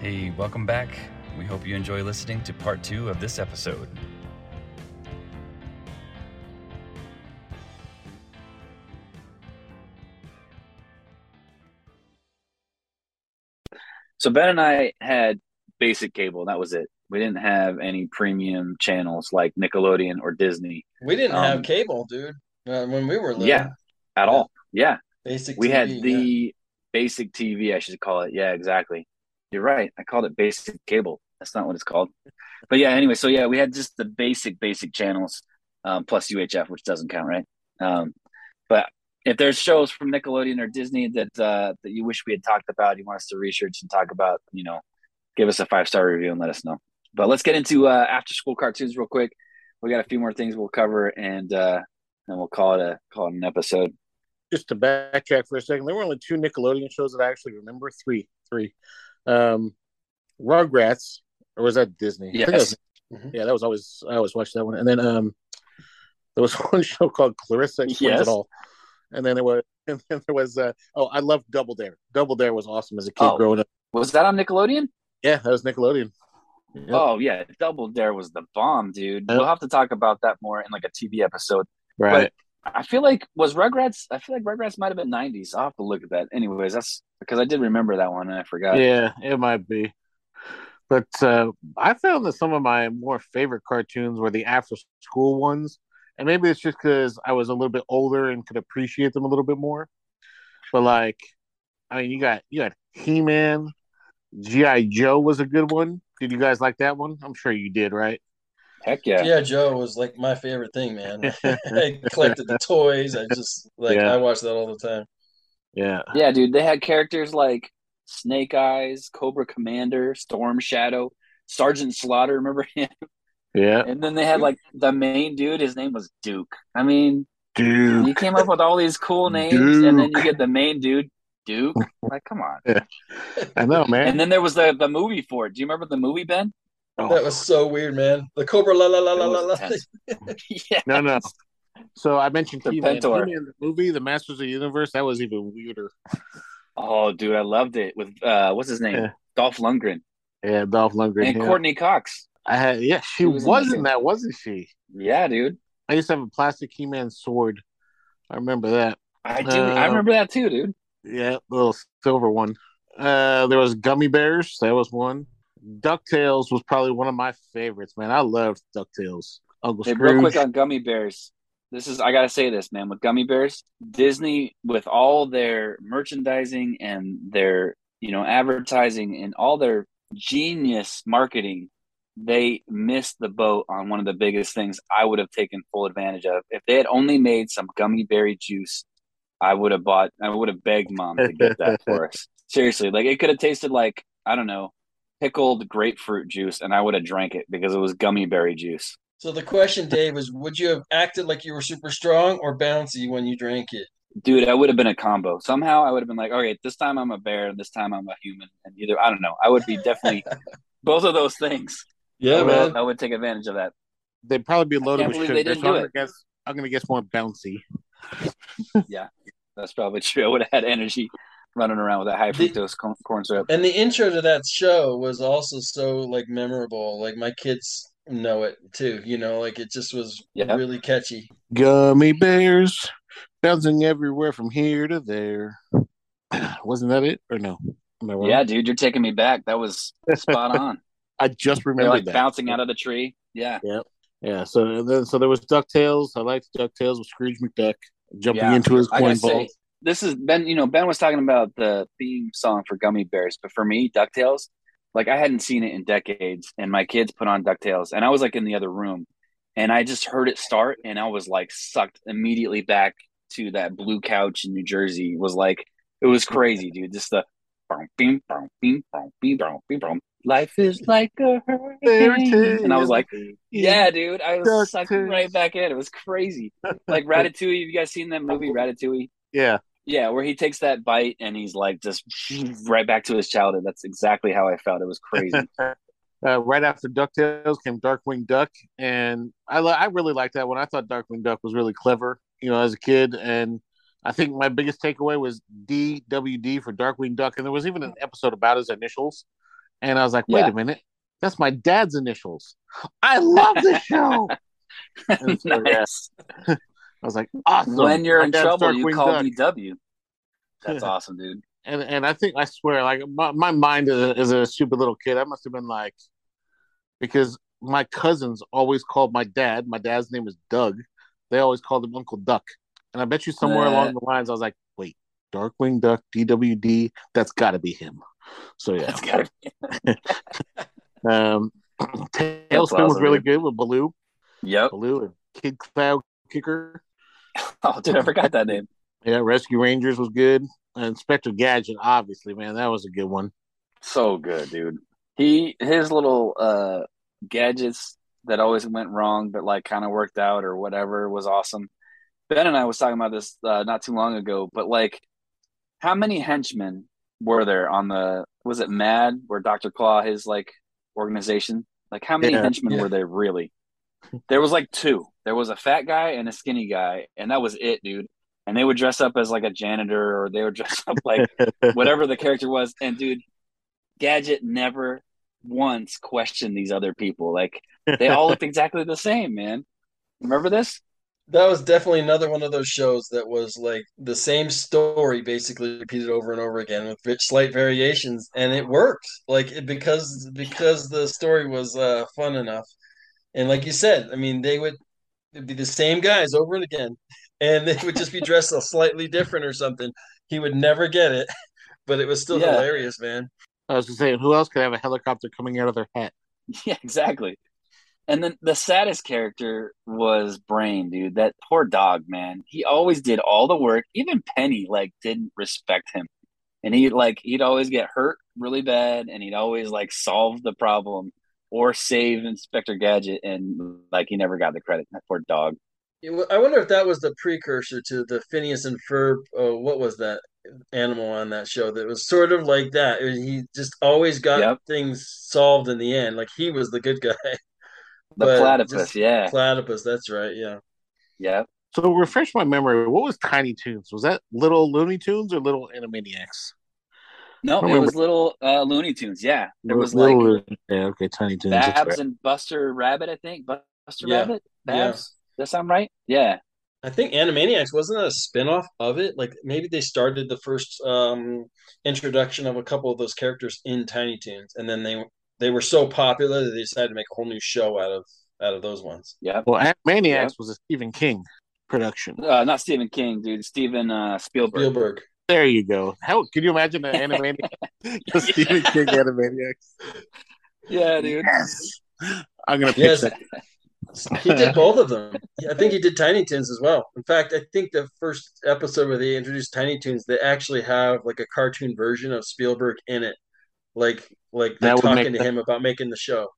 Hey, welcome back. We hope you enjoy listening to part two of this episode. So Ben and I had basic cable. That was it. We didn't have any premium channels like Nickelodeon or Disney We didn't Um, have cable, dude. Uh, when we were little. Yeah. at all. Yeah, Basic. we had the yeah. basic TV. I should call it. Yeah, exactly. You're right. I called it basic cable. That's not what it's called. But yeah, anyway. So yeah, we had just the basic basic channels um, plus UHF, which doesn't count, right? Um, but if there's shows from Nickelodeon or Disney that uh, that you wish we had talked about, you want us to research and talk about, you know, give us a five star review and let us know. But let's get into uh, after school cartoons real quick. We got a few more things we'll cover, and uh, and we'll call it a call it an episode. just to backtrack for a second, there were only two Nickelodeon shows that I actually remember. Three, three. Um, Rugrats, or was that Disney? I think that Yes. was- yeah, that was always I always watched that one. And then um, there was one show called Clarissa Explains Yes. It All. And then there was, and then there was, uh, oh, I love Double Dare. Double Dare was awesome as a kid Oh. growing up. Was that on Nickelodeon? Yeah, that was Nickelodeon. Yep. Oh yeah, Double Dare was the bomb, dude. Yep. We'll have to talk about that more in like a TV episode. right. I feel like was Rugrats. I feel like Rugrats might have been '90s. I'll have to look at that. Anyways, that's because I did remember that one and I forgot. Yeah, it might be. But uh, I found that some of my more favorite cartoons were the after school ones. And maybe it's just because I was a little bit older and could appreciate them a little bit more. But like, I mean, you got you got He Man, GI Joe was a good one. Did you guys like that one? I'm sure you did, right? Heck yeah. Yeah, Joe was like my favorite thing, man. I collected the toys. I just like Yeah. I watched that all the time. Yeah, Yeah, dude. They had characters like Snake Eyes, Cobra Commander, Storm Shadow, Sergeant Slaughter. Remember him? yeah, And then they had like the main dude. His name was Duke. I mean, dude. you came up with all these cool names, and then you get the main dude, Duke. Like, come on. Yeah. I know, man. And then there was the the movie for it. Do you remember the movie, Ben? That was so weird, man. The Cobra la la la la la la. intense. no, no. So I mentioned The He-Man. Pentor. He-Man, the movie, The Masters of the Universe. That was even weirder. Oh, dude, I loved it with uh, what's his name? Yeah. Dolph Lundgren Yeah, Dolph Lundgren. and yeah. Courteney Cox. I had yeah, she She was was, in that, wasn't she? Yeah, dude. I used to have a plastic He Man sword. I remember that. I do. I Uh, remember that too, dude. Yeah, little silver one. Uh there was Gummi Bears, that was one. DuckTales was probably one of my favorites, man. I loved DuckTales. Uncle Hey, Scrooge. real quick on gummi bears. This is I gotta say this, man. With gummi bears, Disney with all their merchandising and their you know advertising and all their genius marketing, they missed the boat on one of the biggest things I would have taken full advantage of. If they had only made some gummy berry juice, I would have bought. I would have begged mom to get that for us. Seriously, like it could have tasted like I don't know pickled grapefruit juice, and I would have drank it because it was gummy berry juice. So the question, Dave, is would you have acted like you were super strong or bouncy when you drank it? Dude, I would have been a combo. Somehow I would have been like, okay, this time I'm a bear, and this time I'm a human, and either I don't know. I would be definitely both of those things. Yeah, I would, man. I would take advantage of that. They'd probably be loaded with believe they sugar. didn't So I'm do gonna guess I'm gonna guess more bouncy. Yeah, that's probably true. I would have had energy running around with that high fructose corn, corn syrup. And the intro to that show was also so like memorable. Like my kids know it too. You know, like it just was Yeah. really catchy. Gummy bears bouncing everywhere from here to there. Wasn't that it or no? Am I wrong? Yeah, dude, you're taking me back. That was spot on. I just They're remembered like that. bouncing out of the tree. Yeah. Yeah, so then so there was Ducktales. I liked Ducktales with Scrooge McDuck jumping Yeah. into his I coin gotta say, ball. This is Ben. You know, Ben was talking about the theme song for Gummi Bears, but for me, Ducktales, like I hadn't seen it in decades, and my kids put on Ducktales, and I was like in the other room, and I just heard it start, and I was like sucked immediately back to that blue couch in New Jersey. It was like it was crazy, dude. Just the. Life is like a hurricane, and I was like, yeah, dude, I was sucked right back in. It was crazy. Like Ratatouille. Have you guys seen that movie, Ratatouille? yeah, Yeah, where he takes that bite and he's like just right back to his childhood. That's exactly how I felt. It was crazy. uh, right after Ducktales came Darkwing Duck, and I li- I really liked that one. I thought Darkwing Duck was really clever, you know, as a kid, and I think my biggest takeaway was DWD for Darkwing Duck, and there was even an episode about his initials, And I was like, wait Yeah. a minute, that's my dad's initials. I love this show. So, Nice. I was like, awesome. When you're My in trouble, you call Duck. DW. That's awesome, dude. and and I think I swear, like my, my mind is a, as a stupid little kid, I must have been like, because my cousins always called my dad. My dad's name is Doug. They always called him Uncle Duck, and I bet you somewhere Uh. along the lines, I was like, wait, Darkwing Duck, DWD, that's got to be him. So yeah, That's gotta be. um, Tailspin was really dude. good with Baloo, Yep. Baloo and Kid Cloud Kicker. Oh, dude, I forgot that name. Yeah, Rescue Rangers was good, and Inspector Gadget, obviously, man, that was a good one. So good, dude. He his little uh gadgets that always went wrong, but like kind of worked out or whatever was awesome. Ben and I was talking about this uh, not too long ago, but like, how many henchmen were there on the? Was it Mad where Doctor Claw his like organization? Like, how many Yeah, henchmen yeah. were there really? There was like two. There was a fat guy and a skinny guy, and that was it, dude. And they would dress up as like a janitor, or they would dress up like whatever the character was. And dude, Gadget never once questioned these other people. Like they all looked exactly the same, man. Remember this? That was definitely another one of those shows that was like the same story basically repeated over and over again with slight variations, and it worked. Like it, because because the story was uh, fun enough, and like you said, I mean, they would it'd be the same guys over and again, and they would just be dressed a slightly different or something. He would never get it, but it was still Yeah. hilarious, man. I was just saying, who else could have a helicopter coming out of their hat? Yeah, exactly. And then the saddest character was Brain, dude. That poor dog, man. He always did all the work. Even Penny like didn't respect him. And he like he'd always get hurt really bad and he'd always like solve the problem or save Inspector Gadget and like he never got the credit. That poor dog. I wonder if that was the precursor to the Phineas and Ferb. Uh, what was that animal on that show that was sort of like that? It- He just always got Yep. things solved in the end. Like he was the good guy. The But platypus, yeah. Platypus, that's right. Yeah. Yeah. So refresh my memory. What was Tiny Toons? Was that Little Looney Tunes or Little Animaniacs? No, it was little uh, Looney Tunes. Yeah, there was Little, like yeah, okay, Tiny Toons. that's Babs right. and Buster Rabbit. I think Buster Yeah. Rabbit. Yeah. Babs. Does that sound right? Yeah. I think Animaniacs wasn't that a spin-off of it? Like maybe they started the first um introduction of a couple of those characters in Tiny Toons, and then they they were so popular that they decided to make a whole new show out of out of those ones. Yeah. Well, Animaniacs Yeah. was a Stephen King production. Uh, not Stephen King, dude. Stephen uh, Spielberg. Spielberg. There you go. How can you imagine an Animaniacs? a Stephen King Animaniacs. Yeah, dude. Yes. I'm gonna pitch Yes. that. He did both of them. I think he did Tiny Toons as well. In fact, I think the first episode where they introduced Tiny Toons, they actually have like a cartoon version of Spielberg in it, like like they're That make talking to that- him about making the show.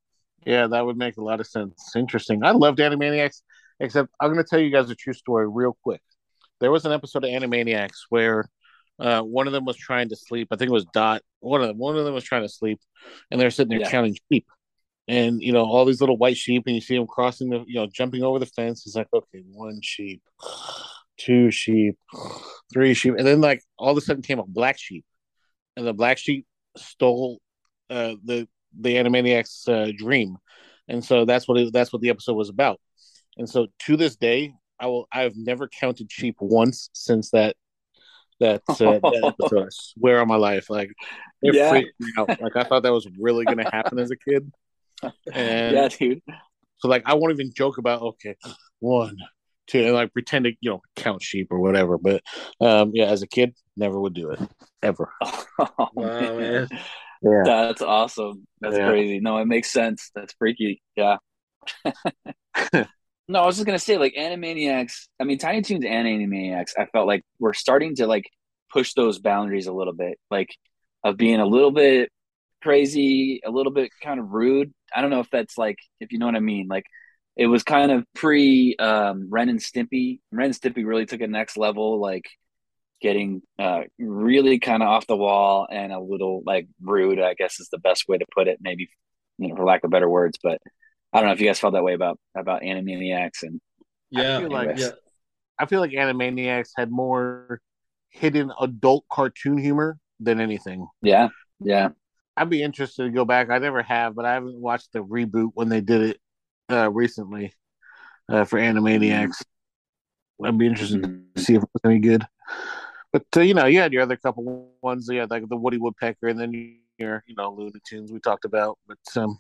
Yeah, that would make a lot of sense. Interesting. I loved Animaniacs, except I'm going to tell you guys a true story real quick. There was an episode of Animaniacs where uh, one of them was trying to sleep. I think it was Dot. One of them, one of them was trying to sleep, and they're sitting there Yeah. counting sheep. And you know all these little white sheep, and you see them crossing the, you know, jumping over the fence. It's like, okay, one sheep, two sheep, three sheep, and then like all of a sudden came a black sheep, and the black sheep stole uh, the the Animaniacs uh, dream, and so that's what it, that's what the episode was about. And so to this day, I will I've never counted sheep once since that that, uh, that episode. I swear on my life, like it Yeah. freaked me out. Like I thought that was really going to happen as a kid, and yeah, dude. so like I won't even joke about okay, one, two, and like pretend to you know count sheep or whatever. But um, yeah, as a kid, never would do it ever. Oh, Wow, man. Yeah. That's awesome. That's Yeah. crazy. No, it makes sense. That's freaky. Yeah. no, I was just gonna say, like Animaniacs. I mean, Tiny Toons and Animaniacs. I felt like we're starting to like push those boundaries a little bit, like of being a little bit crazy, a little bit kind of rude. I don't know if that's like, if you know what I mean. Like, it was kind of pre um, Ren and Stimpy. Ren and Stimpy really took it next level, like getting uh, really kind of off the wall and a little like rude. I guess is the best way to put it. Maybe you know, for lack of better words, but I don't know if you guys felt that way about about Animaniacs and Yeah, feel like- yeah. I feel like Animaniacs had more hidden adult cartoon humor than anything. yeah, yeah, I'd be interested to go back. I never have, but I haven't watched the reboot when they did it uh, recently uh, for Animaniacs. I'd be interested Mhm. to see if it's any good. But uh, you know, you had your other couple ones. You had like the Woody Woodpecker, and then your you know Looney Tunes we talked about. But um,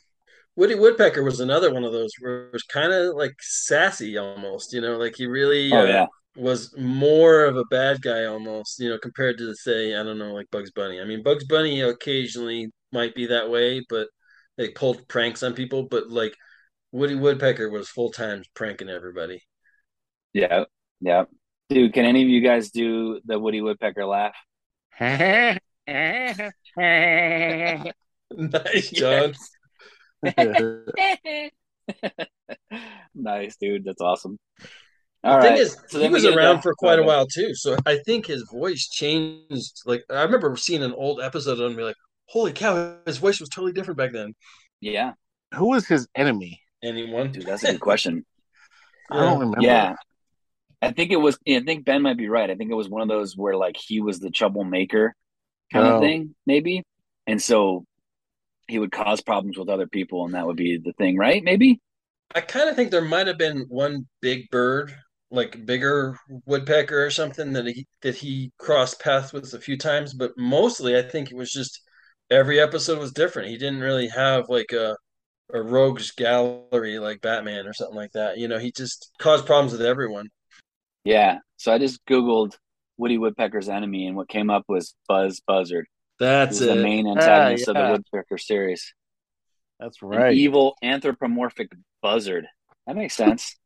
Woody Woodpecker was another one of those where it was kind of like sassy almost, you know, like he really Oh uh, was more of a bad guy almost, you know, compared to say, I don't know, like Bugs Bunny. I mean, Bugs Bunny occasionally might be that way, but they pulled pranks on people, but like Woody Woodpecker was full time pranking everybody. yeah, yeah. Dude, can any of you guys do the Woody Woodpecker laugh? nice, Jon. nice, dude. That's awesome. The All thing is, so he was around into- for quite a while too, so I think his voice changed. Like I remember seeing an old episode and be like, "Holy cow, his voice was totally different back then." Yeah, who was his enemy? Anyone? dude, that's a good question. I don't remember. Yeah. I think it was I think Ben might be right. I think it was one of those where like he was the troublemaker kind Oh. of thing, maybe. And so he would cause problems with other people and that would be the thing, right? Maybe? I kind of think there might have been one big bird, like bigger woodpecker or something that he that he crossed paths with a few times, but mostly I think it was just every episode was different. He didn't really have like a a rogues gallery like Batman or something like that. You know, he just caused problems with everyone. Yeah. So I just Googled Woody Woodpecker's enemy and what came up was Buzz Buzzard. That's the main antagonist of yeah. the Woodpecker series. That's An right. evil anthropomorphic buzzard. That makes sense.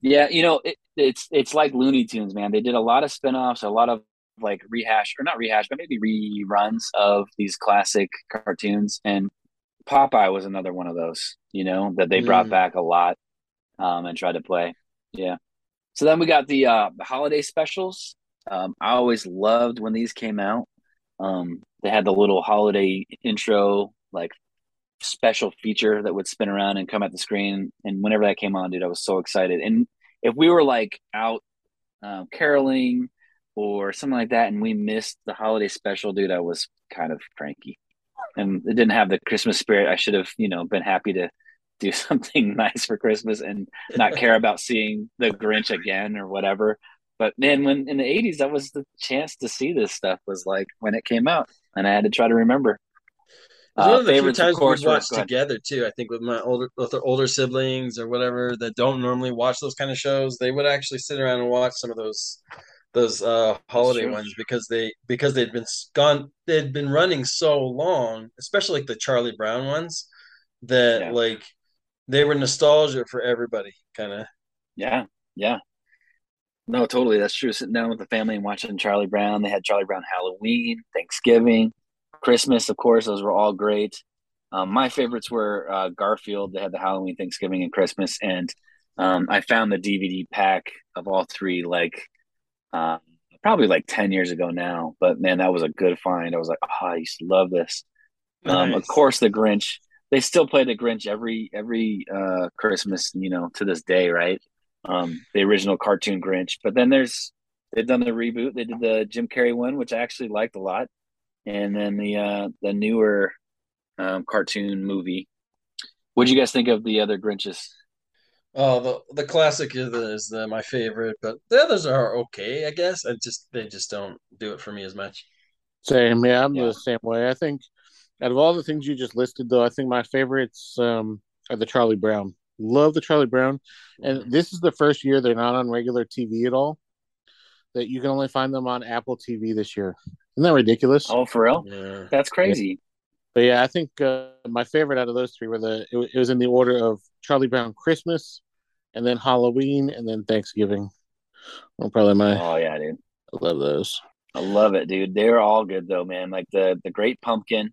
yeah, you know, it, it's it's like Looney Tunes, man. They did a lot of spin-offs, a lot of like rehash or not rehash, but maybe reruns of these classic cartoons. And Popeye was another one of those, you know, that they brought Mm. back a lot um, and tried to play. Yeah. So then we got the uh, holiday specials. Um, I always loved when these came out. Um, they had the little holiday intro, like special feature that would spin around and come at the screen. And whenever that came on, dude, I was so excited. And if we were like out um, caroling or something like that, and we missed the holiday special, dude, I was kind of cranky. And it didn't have the Christmas spirit. I should have, you know, been happy to do something nice for Christmas and not care about seeing the Grinch again or whatever. But man, when in the '80s, that was the chance to see this stuff. Was like when it came out, and I had to try to remember. It was Uh, one of the few times we watched together too. I think with my older with older siblings or whatever that don't normally watch those kind of shows, they would actually sit around and watch some of those those uh holiday ones because they because they'd been gone they'd been running so long, especially like the Charlie Brown ones that Yeah. like they were nostalgia for everybody kind of. Yeah, yeah. No, totally. That's true. Sitting down with the family and watching Charlie Brown. They had Charlie Brown Halloween, Thanksgiving, Christmas, of course. Those were all great. Um, my favorites were uh, Garfield. They had the Halloween, Thanksgiving, and Christmas. And um, I found the DVD pack of all three, like um, probably like 10 years ago now. But man, that was a good find. I was like, oh, I used to love this. Um, of course, the Grinch. They still play the Grinch every every uh, Christmas, you know, to this day, right? Um, the original cartoon Grinch. But then there's they've done the reboot. They did the Jim Carrey one, which I actually liked a lot, and then the uh, the newer um, cartoon movie. What would you guys think of the other Grinches? Oh, the the classic is, the, is the, my favorite, but the others are okay, I guess. I just they just don't do it for me as much. Same, yeah, I'm Yeah. the same way. I think out of all the things you just listed, though, I think my favorites um, are the Charlie Brown. Love the Charlie Brown, and this is the first year they're not on regular TV at all. That you can only find them on Apple TV this year. Isn't that ridiculous? Oh, for real? Yeah. That's crazy. But yeah, I think uh, my favorite out of those three were the. It, it was in the order of Charlie Brown Christmas, and then Halloween, and then Thanksgiving. Well, probably my. Oh yeah, dude. I love those. I love it, dude. They're all good though, man. Like the the Great Pumpkin,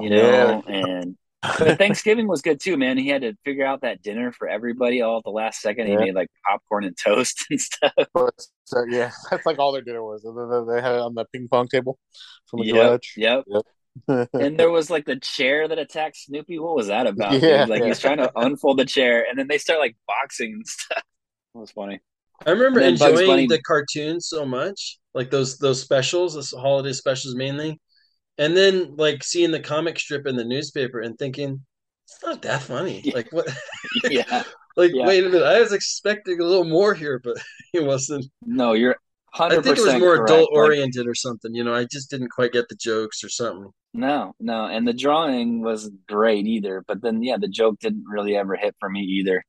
you Yeah. know, and but Thanksgiving was good too, man. He had to figure out that dinner for everybody all at the last second. He made like popcorn and toast and stuff. So yeah, that's like all their dinner was. They had it on the ping pong table from the Yep, garage. yep. Yep. And there was like the chair that attacked Snoopy. What was that about? Yeah. dude? Like he's trying to unfold the chair, and then they start like boxing and stuff. It was funny. I remember And then Bugs enjoying Bunny- the cartoons so much, like those those specials, those holiday specials mainly. And then like seeing the comic strip in the newspaper and thinking it's not that funny. Yeah. Like what? yeah. like Yeah. wait a minute, I was expecting a little more here, but it wasn't. No, you're I think it was more correct. adult Like, oriented or something. You know, I just didn't quite get the jokes or something. no, no, and the drawing was great either. But then, yeah, the joke didn't really ever hit for me either.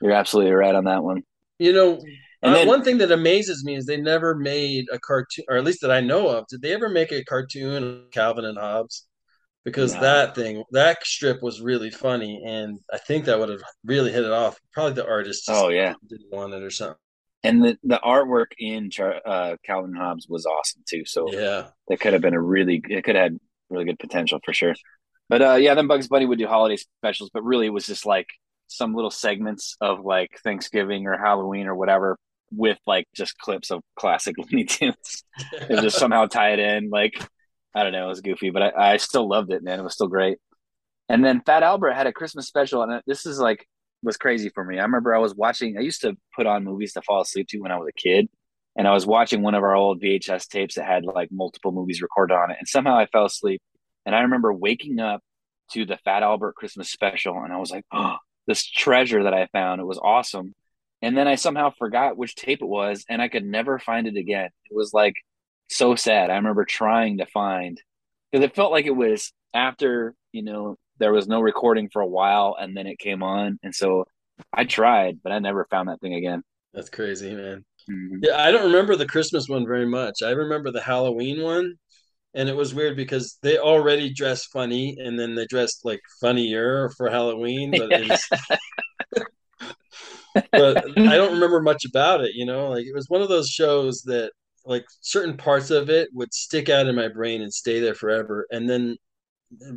You're absolutely right on that one. You know, And uh, then- one thing that amazes me is they never made a cartoon, or at least that I know of. Did they ever make a cartoon of Calvin and Hobbes? Because No. that thing, that strip was really funny, and I think that would have really hit it off. Probably the artist Oh yeah, didn't want it or something. and the the artwork in Char- uh, Calvin Hobbes was awesome too. So Yeah, that could have been a really it could have had really good potential for sure. But uh, yeah, then Bugs Bunny would do holiday specials, but really it was just like some little segments of like Thanksgiving or Halloween or whatever with like just clips of classic Looney Tunes. and just somehow tie it in. Like I don't know, it was goofy, but I, I still loved it, man. It was still great. And then Fat Albert had a Christmas special, and this is like was crazy for me. I remember I was watching. I used to put on movies to fall asleep to when I was a kid, and I was watching one of our old VHS tapes that had like multiple movies recorded on it, and somehow I fell asleep. And I remember waking up to the Fat Albert Christmas special, and I was like, "Oh, this treasure that I found! It was awesome." And then I somehow forgot which tape it was, and I could never find it again. It was like so sad. I remember trying to find because it felt like it was after you know there was no recording for a while, and then it came on, and so I tried, but I never found that thing again. that's crazy, man. Mhm. Yeah, I don't remember the Christmas one very much. I remember the Halloween one, and it was weird because they already dressed funny, and then they dressed like funnier for Halloween. But it's, but I don't remember much about it. You know, like it was one of those shows that like certain parts of it would stick out in my brain and stay there forever, and then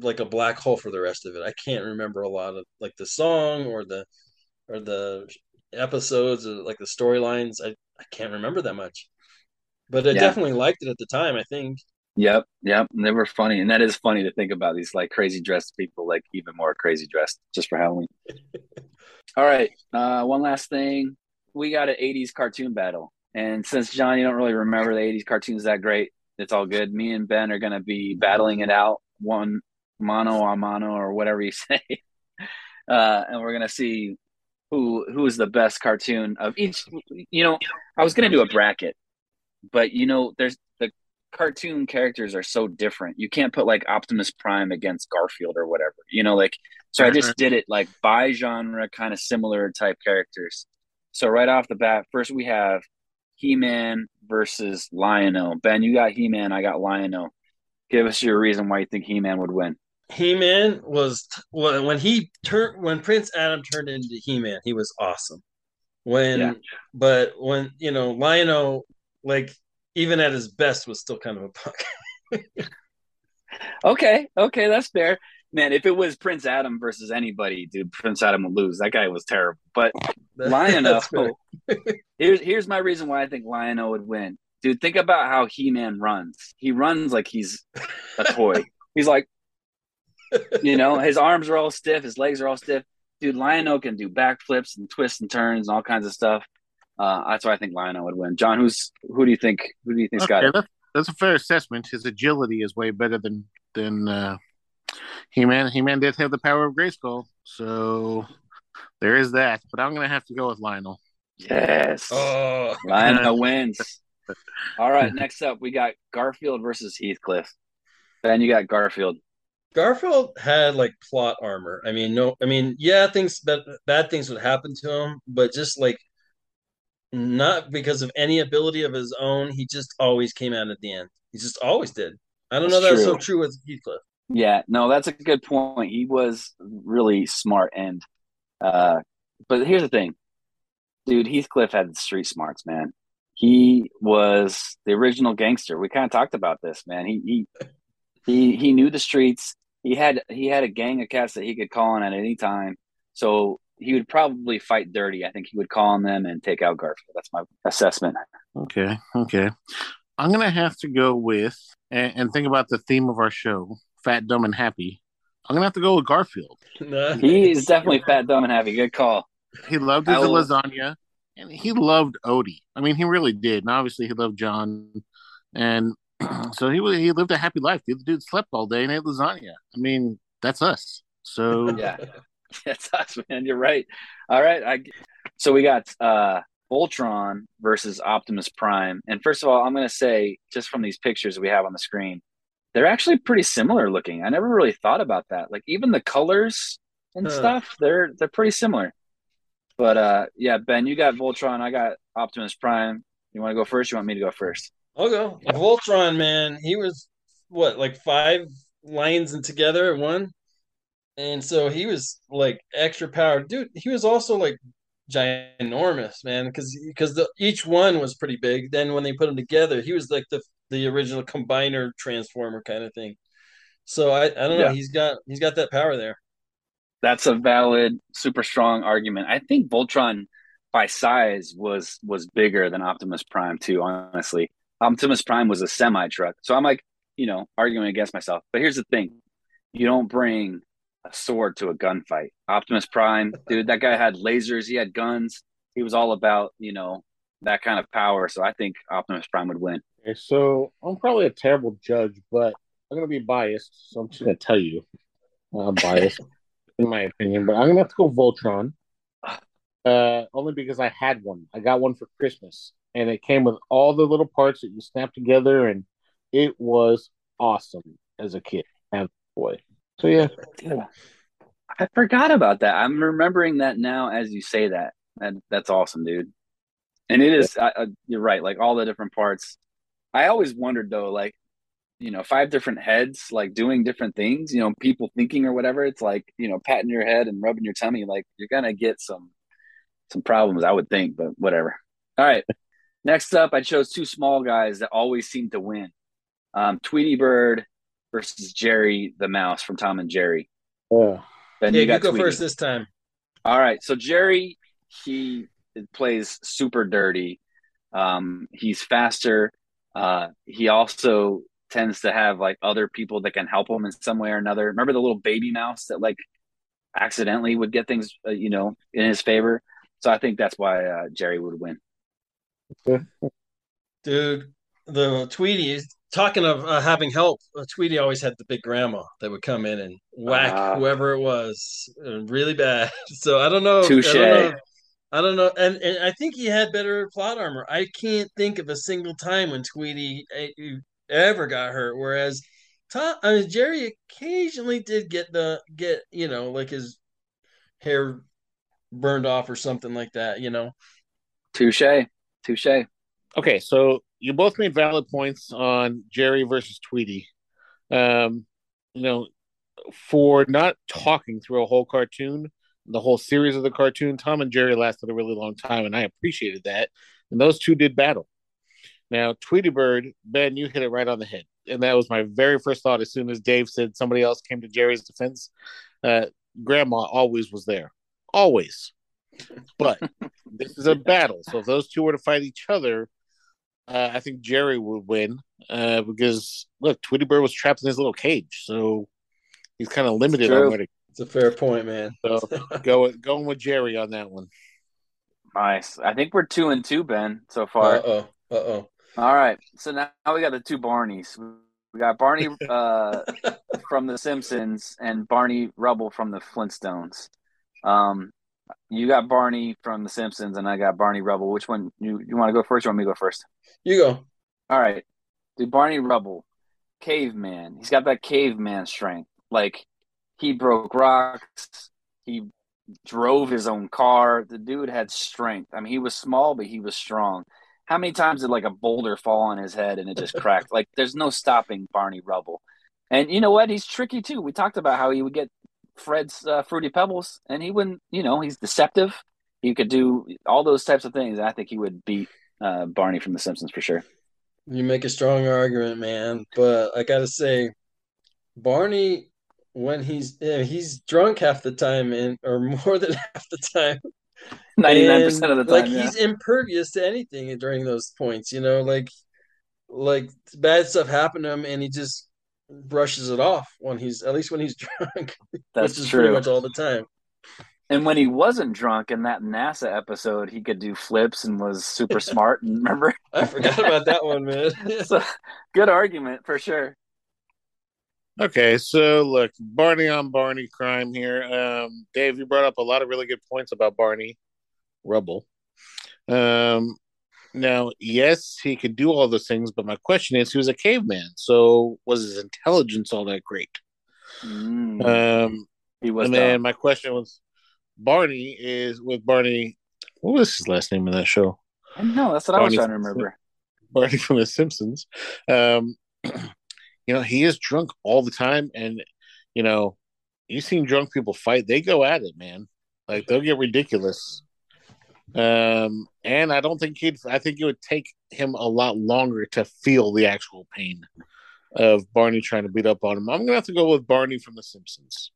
like a black hole for the rest of it. I can't remember a lot of like the song or the or the episodes or like the storylines. I I can't remember that much, but I Yeah. definitely liked it at the time. I think. Yep, yep. And they were funny, and that is funny to think about these like crazy dressed people, like even more crazy dressed just for Halloween. All right, uh, one last thing. We got an '80s cartoon battle, and since Jon, you don't really remember the '80s cartoons that great, it's all good. Me and Ben are gonna be battling it out, one mano a mano or whatever you say, uh, and we're gonna see who who is the best cartoon of each. You know, I was gonna do a bracket, but you know, there's the cartoon characters are so different. You can't put like Optimus Prime against Garfield or whatever. You know, like so I just did it like by genre, kind of similar type characters. So right off the bat, first we have He-Man versus Lion-O. Ben, you got He-Man, I got Lion-O. Give us your reason why you think He-Man would win. He Man was when when he turned when Prince Adam turned into He Man, he was awesome. When Yeah. but when you know Lion-O, like even at his best, was still kind of a punk. Okay, okay, that's fair. Man, if it was Prince Adam versus anybody, dude, Prince Adam would lose. That guy was terrible. But Lion-O. That's fair. here's here's my reason why I think Lion-O would win. Dude, think about how He-Man runs. He runs like he's a toy. he's like, you know, his arms are all stiff, his legs are all stiff. Dude, Lion-O can do backflips and twists and turns and all kinds of stuff. Uh, that's why I think Lion-O would win. Jon, who's who do you think? Who do you think's got Okay, it? that's, that's a fair assessment. His agility is way better than than uh, He Man. He Man did have the power of Grayskull, so there is that. But I'm gonna have to go with Lion-O. Yes, Oh, Lion-O wins. All right, next up we got Garfield versus Heathcliff. Ben, you got Garfield. Garfield had like plot armor. I mean, no, I mean, yeah, things bad, bad things would happen to him, but just like not because of any ability of his own. He just always came out at the end. He just always did. I don't know That's that's so true. true with Heathcliff. Yeah, no, that's a good point. He was really smart and uh but here's the thing. Dude, Heathcliff had street smarts, man. He was the original gangster. We kind of talked about this, man. He he he he knew the streets. He had he had a gang of cats that he could call on at any time. So he would probably fight dirty. I think he would call on them and take out Garfield. That's my assessment. Okay, okay. I'm gonna have to go with and, and think about the theme of our show, Fat, Dumb, and Happy. I'm gonna have to go with Garfield. Nah. He is definitely fat, dumb, and happy. Good call. He loved his will- lasagna, and he loved Odie. I mean, he really did. And obviously, he loved Jon. And so he he lived a happy life. The other dude slept all day and ate lasagna. I mean, that's us. So yeah, that's us, man. You're right. All right, I. So we got uh Voltron versus Optimus Prime, and first of all, I'm going to say just from these pictures we have on the screen, they're actually pretty similar looking. I never really thought about that. Like even the colors and Huh. stuff, they're they're pretty similar. But uh, yeah, Ben, you got Voltron. I got Optimus Prime. You want to go first? You want me to go first? I'll go. Voltron, man, he was what, like five lines and together at one? And so he was like extra powered. Dude, he was also like ginormous, man, because because the each one was pretty big. Then when they put them together, he was like the the original combiner transformer kind of thing. So I, I don't know. Yeah. He's got he's got that power there. That's a valid, super strong argument. I think Voltron by size was was bigger than Optimus Prime too. Honestly, Optimus Prime was a semi truck, so I'm like, you know, arguing against myself. But here's the thing: you don't bring a sword to a gunfight. Optimus Prime, dude, that guy had lasers. He had guns. He was all about you know that kind of power. So I think Optimus Prime would win. Okay, so I'm probably a terrible judge, but I'm gonna be biased, so I'm just gonna tell you I'm biased in my opinion. But I'm gonna have to go Voltron, uh, only because I had one. I got one for Christmas, and it came with all the little parts that you snap together, and it was awesome as a kid. And boy, so yeah, I forgot about that. I'm remembering that now as you say that. that that's awesome, dude. And it is. I, I, you're right. Like all the different parts. I always wondered though, like you know, five different heads, like doing different things. You know, people thinking or whatever. It's like you know, patting your head and rubbing your tummy. Like you're gonna get some some problems, I would think. But whatever. All right. Next up, I chose two small guys that always seem to win. Um, Tweety Bird versus Jerry the Mouse from Tom and Jerry. yeah. Ben, yeah, you you, got go Tweety. first this time. All right. So Jerry, he plays super dirty. Um, he's faster. Uh, he also tends to have like other people that can help him in some way or another. Remember the little baby mouse that like accidentally would get things, uh, you know, in his favor. So I think that's why uh, Jerry would win. Dude, the Tweety, talking of uh, having help, uh, Tweety always had the big grandma that would come in and whack Ah. whoever it was uh, really bad. So I don't know. I Touche. Don't know. I don't know. And, and I think he had better plot armor. I can't think of a single time when Tweety eh, ever got hurt. Whereas Tom, I mean, Jerry occasionally did get the, get, you know, like his hair burned off or something like that, you know? Touche. Touche. Okay, so you both made valid points on Jerry versus Tweety. Um, you know, for not talking through a whole cartoon, the whole series of the cartoon, Tom and Jerry lasted a really long time, and I appreciated that. And those two did battle. Now, Tweety Bird, Ben, you hit it right on the head. And that was my very first thought as soon as Dave said somebody else came to Jerry's defense. Uh, Grandma always was there. Always. But this is a battle. So if those two were to fight each other, uh, I think Jerry would win uh, because look, Tweety Bird was trapped in his little cage, so he's kind of limited on where to It's a fair point, man. so go. Going with Jerry on that one. Nice. I think we're two and two, Ben, so far. Uh oh. Uh oh. All right. So now we got the two Barneys. We got Barney uh, from The Simpsons and Barney Rubble from the Flintstones. Um, you got Barney from The Simpsons, and I got Barney Rubble. Which one you you want to go first? Or want me to go first? You go. All right, dude. Barney Rubble, caveman. He's got that caveman strength. Like he broke rocks. He drove his own car. The dude had strength. I mean, he was small, but he was strong. How many times did like a boulder fall on his head and it just cracked? Like there's no stopping Barney Rubble. And you know what? He's tricky too. We talked about how he would get Fred's uh, fruity pebbles, and he wouldn't. You know, he's deceptive. He could do all those types of things. I think he would beat uh, Barney from The Simpsons for sure. You make a strong argument, man. But I gotta say, Barney, when he's yeah, he's drunk half the time, and or more than half the time, Ninety nine percent of the time. like yeah. he's impervious to anything during those points. You know, like like bad stuff happened to him, and he just brushes it off when he's at least when he's drunk, That's which is true. pretty much all the time. And when he wasn't drunk in that NASA episode, he could do flips and was super smart. And remember, I forgot about that one, man. so good argument for sure. Okay, so look, Barney on Barney crime here. Um, Dave, you brought up a lot of really good points about Barney Rubble. Um, now, yes, he could do all those things, but my question is, he was a caveman, so was his intelligence all that great? Mm, Um, he was and then my question was, Barney is with Barney. What was his last name in that show? No, that's what I was trying to remember. Barney from The Simpsons. Um, you know, he is drunk all the time, and you know, you've seen drunk people fight; they go at it, man. Like they'll get ridiculous. Um, and I don't think he'd. I think it would take him a lot longer to feel the actual pain of Barney trying to beat up on him. I'm gonna have to go with Barney from The Simpsons.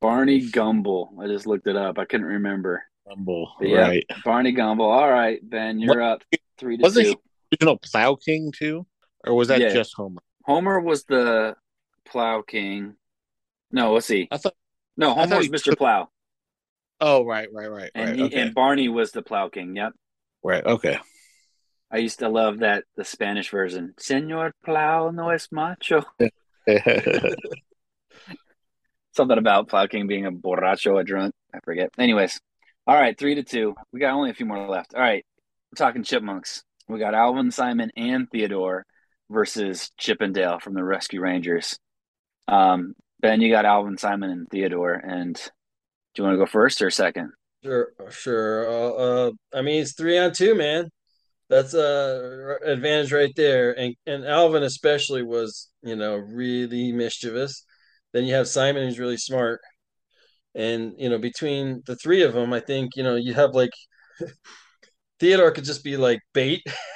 Barney Gumble. I just looked it up. I couldn't remember. Gumble. Yeah. right? Barney Gumble. All right, Ben, you're up three to Wasn't two. he original Plow King too, or was that Yeah. just Homer? Homer was the Plow King. No, let's see. I thought. No, Homer thought was Mr. took- Plow, Oh, right, right, right, and right. he, okay. and Barney was the Plow King. Yep. right. Okay. I used to love that the Spanish version. Senor Plow no es macho. Something about Plow King being a borracho, a drunk. I forget. Anyways, all right, three to two. We got only a few more left. All right, we're talking chipmunks. We got Alvin, Simon, and Theodore versus Chip 'n Dale from the Rescue Rangers. Um, ben, you got Alvin, Simon, and Theodore. And do you want to go first or second? Sure, sure. Uh, uh, I mean, it's three on two, man. That's a advantage right there. And and Alvin especially was, you know, really mischievous. Then you have Simon who's really smart. And you know, between the three of them, I think you know you have like Theodore could just be like bait.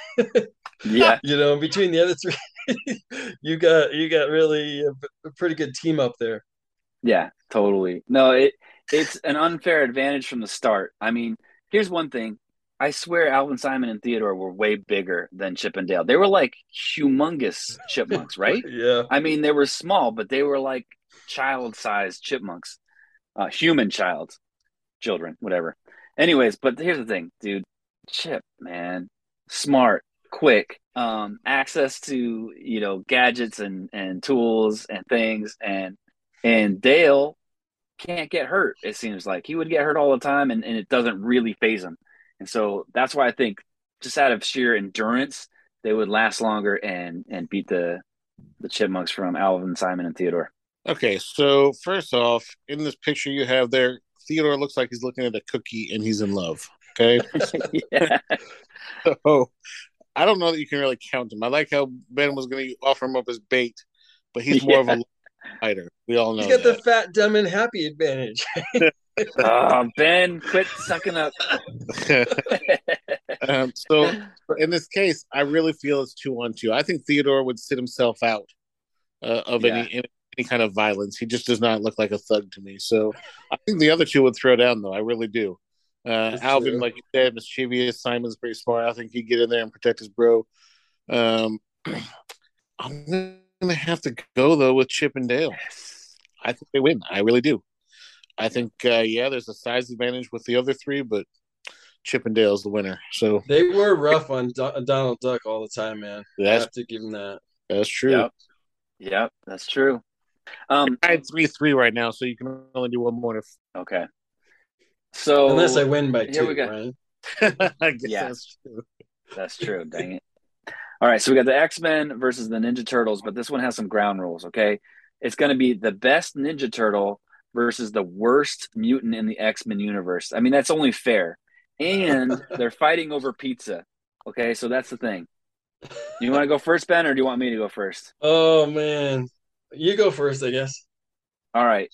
Yeah, You know, between the other three, you got you got really a, a pretty good team up there. yeah, totally. No, it it's an unfair advantage from the start. I mean, here's one thing. I swear Alvin, Simon, and Theodore were way bigger than Chip and Dale. They were like humongous chipmunks, right? Yeah. I mean, they were small, but they were like child-sized chipmunks, uh, human child, children, whatever. Anyways, but here's the thing, dude. Chip, man, smart, quick, um, access to you know gadgets and and tools and things, and and Dale can't get hurt. It seems like he would get hurt all the time, and, and it doesn't really phase him. And so that's why I think just out of sheer endurance, they would last longer and and beat the the chipmunks from Alvin, Simon, and Theodore. Okay, so first off, in this picture you have there, Theodore looks like he's looking at a cookie and he's in love. Okay, yeah, so I don't know that you can really count him. I like how Ben was going to offer him up as bait, but he's more of a fighter. We all know He's got the fat, dumb, and happy advantage. oh, Ben, quit sucking up. um, so in this case, I really feel it's two on two. I think Theodore would sit himself out uh, of Yeah. any any kind of violence. He just does not look like a thug to me. So I think the other two would throw down, though. I really do. Uh, Alvin, true. like you said, mischievous. Simon's pretty smart. I think he'd get in there and protect his bro. Um, I'm gonna have to go though with Chip and Dale. I think they win. I really do. I think, uh, yeah, there's a size advantage with the other three, but Chip and Dale's the winner. So They were rough on Do- Donald Duck all the time, man. I that's have to give him that. that's true. Yep. Yep, that's true. Um, I had three three right now, so you can only do one more. If okay. So Unless I win by two, we go. Ryan. I guess Yeah. that's true. That's true. Dang it. All right, so we got the X Men versus the Ninja Turtles, but this one has some ground rules. Okay, it's going to be the best Ninja Turtle versus the worst mutant in the X Men universe. I mean, that's only fair. And they're fighting over pizza. Okay, so that's the thing. You want to go first, Ben, or do you want me to go first? Oh man, you go first, I guess. All right.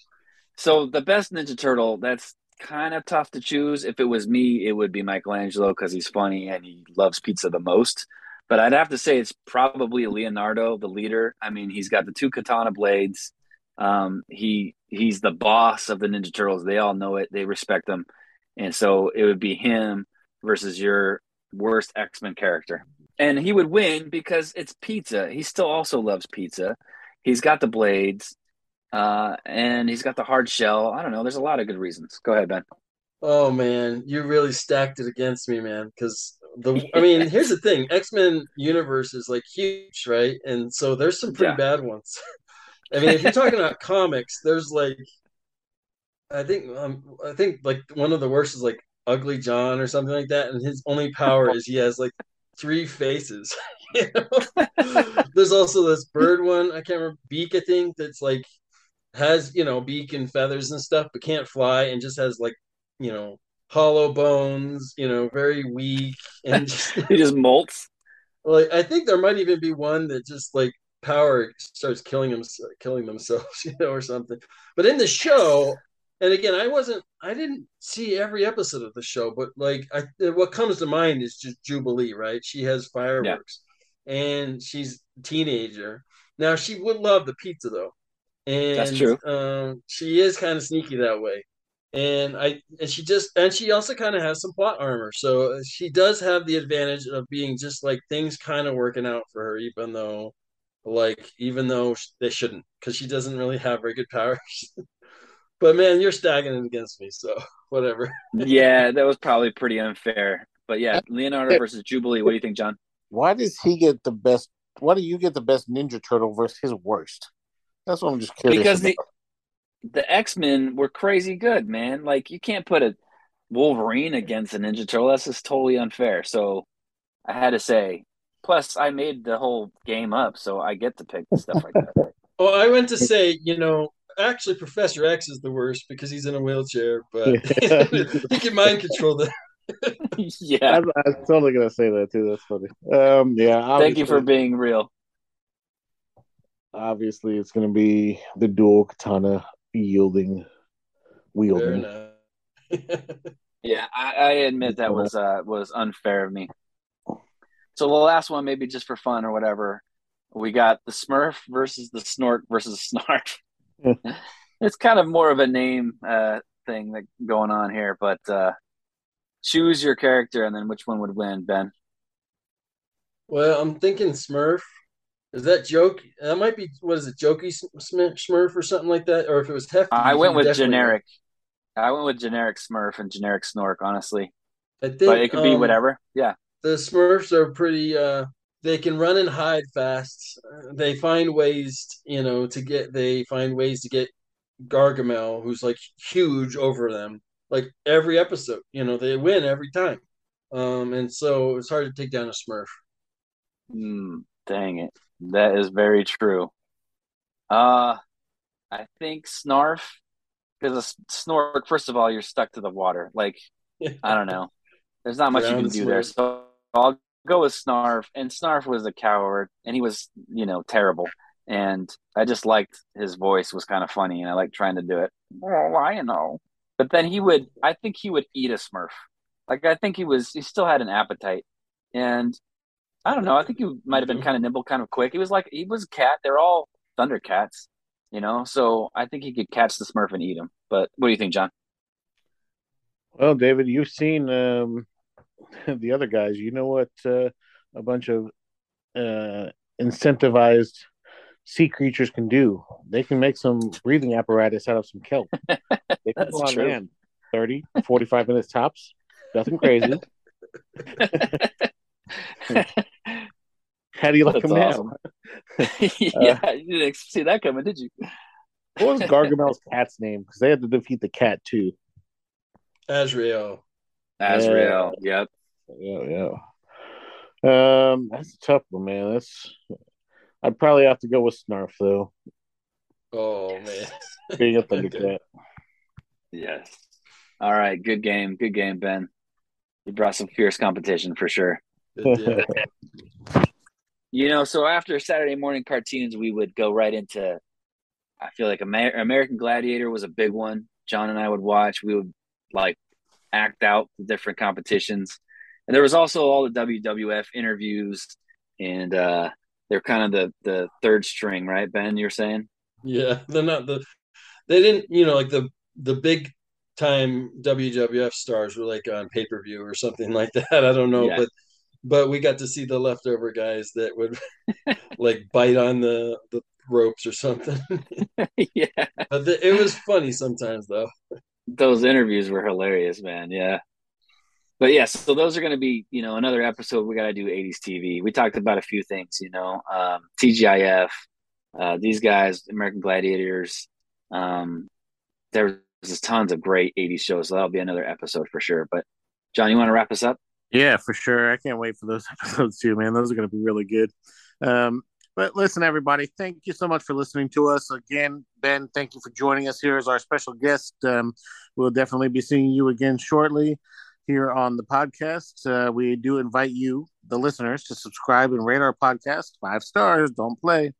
So the best Ninja Turtle, that's kind of tough to choose. If it was me, it would be Michelangelo because he's funny and he loves pizza the most. But I'd have to say it's probably Leonardo, the leader. I mean, he's got the two katana blades. Um, he he's the boss of the Ninja Turtles. They all know it. They respect him, and so it would be him versus your worst X Men character, and he would win because it's pizza. He still also loves pizza. He's got the blades Uh, and he's got the hard shell. I don't know. There's a lot of good reasons. Go ahead, Ben. Oh man, you really stacked it against me, man. Because the, I mean, here's the thing: X Men universe is like huge, right? And so there's some pretty Yeah. bad ones. I mean, if you're talking about comics, there's like, I think, um, I think like one of the worst is like Ugly John or something like that, and his only power is he has like three faces. you know? There's also this bird one. I can't remember Beak. I think that's like has you know beak and feathers and stuff, but can't fly and just has like you know hollow bones. You know, very weak and just He just molts. like I think there might even be one that just like power starts killing them, killing themselves, you know, or something. But in the show, and again, I wasn't, I didn't see every episode of the show, but like, I what comes to mind is just Jubilee, right? She has fireworks, and she's a teenager. Now she would love the pizza though, and That's true. Um, she is kind of sneaky that way. And I and she just and she also kind of has some plot armor, so she does have the advantage of being just like things kind of working out for her, even though, like, even though they shouldn't, because she doesn't really have very good powers. but man, you're stacking it against me, so whatever. Yeah, that was probably pretty unfair. But yeah, Leonardo versus Jubilee. What do you think, Jon? Why does he get the best? Why do you get the best Ninja Turtle versus his worst? That's what I'm just curious. Because the about. the X Men were crazy good, man. Like you can't put a Wolverine against a Ninja Turtle. That's just totally unfair. So I had to say. Plus, I made the whole game up, so I get to pick the stuff like that. Oh, I went to say, you know, actually, Professor X is the worst because he's in a wheelchair, but he can mind control the. yeah. I'm, I'm totally gonna say that too. That's funny. Um, yeah. Thank you for being real. Obviously, it's gonna be the dual katana yielding, Fair wielding. Yeah, I, I admit that was uh was unfair of me. So the last one, maybe just for fun or whatever, we got the Smurf versus the Snork versus Snarf. it's kind of more of a name uh thing that going on here, but uh choose your character and then which one would win, Ben. well, I'm thinking Smurf. Is that joke? That might be what is it, Jokey Sm- Smurf or something like that? Or if it was Hefty, I went with generic. I went with generic Smurf and generic Snork, honestly. I think, But it could be um, whatever. Yeah. The Smurfs are pretty. uh They can run and hide fast. They find ways, you know, to get. They find ways to get Gargamel, who's like huge over them. Like every episode, you know, they win every time. Um, and so it's hard to take down a Smurf. Hmm, dang it. That is very true. Uh I think Snarf because a snork, first of all, you're stuck to the water. Like, I don't know. There's not much you can do there. So I'll go with Snarf. And Snarf was a coward and he was, you know, terrible. And I just liked his voice was kind of funny and I liked trying to do it. Oh, I know. But then he would I think he would eat a Smurf. Like I think he was he still had an appetite. And I don't know. I think he might have been Mhm. kind of nimble, kind of quick. He was like he was a cat. They're all Thundercats, you know. So I think he could catch the Smurf and eat him. But what do you think, Jon? Well, David, you've seen um, the other guys. You know what uh, a bunch of uh, incentivized sea creatures can do. They can make some breathing apparatus out of some kelp. They can That's go on true. land 30, 45 minutes tops. Nothing crazy. How do you like That's them now? awesome. yeah, you didn't see that coming, did you? What was Gargamel's cat's name? Because they had to defeat the cat too. Azrael. Azrael. Yep. Yeah, yeah. Um, that's a tough one, man. That's I'd probably have to go with Snarf though, Oh man. being a Thundercat. Yes. All right. Good game. Good game, Ben. You brought some fierce competition for sure. You know, so after Saturday morning cartoons, we would go right into. I feel like Amer- American Gladiator was a big one. Jon and I would watch. We would like act out the different competitions, and there was also all the WWF interviews, and uh they're kind of the the third string, right, Ben? You're saying? Yeah, they're not the. They didn't, you know, like the the big time WWF stars were like on pay per view or something like that. I don't know, Yeah. but but we got to see the leftover guys that would like bite on the the ropes or something. yeah, but the, it was funny sometimes though. those interviews were hilarious, man. Yeah. But yeah, so those are going to be, you know, another episode. We got to do 80s TV. We talked about a few things, you know, um, TGIF, uh, these guys, American Gladiators. Um, there's tons of great 80s shows. So that'll be another episode for sure. But Jon, you want to wrap us up? Yeah, for sure. I can't wait for those episodes too, man. Those are going to be really good. Um, but listen, everybody, thank you so much for listening to us. Again, Ben, thank you for joining us here as our special guest. Um, we'll definitely be seeing you again shortly here on the podcast. Uh, we do invite you, the listeners, to subscribe and rate our podcast. Five stars, don't play.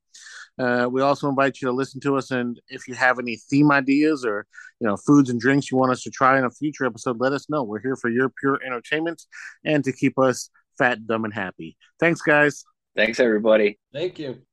Uh, we also invite you to listen to us, and if you have any theme ideas or you know foods and drinks you want us to try in a future episode, let us know. We're here for your pure entertainment and to keep us fat, dumb, and happy. Thanks, guys. Thanks, everybody. Thank you.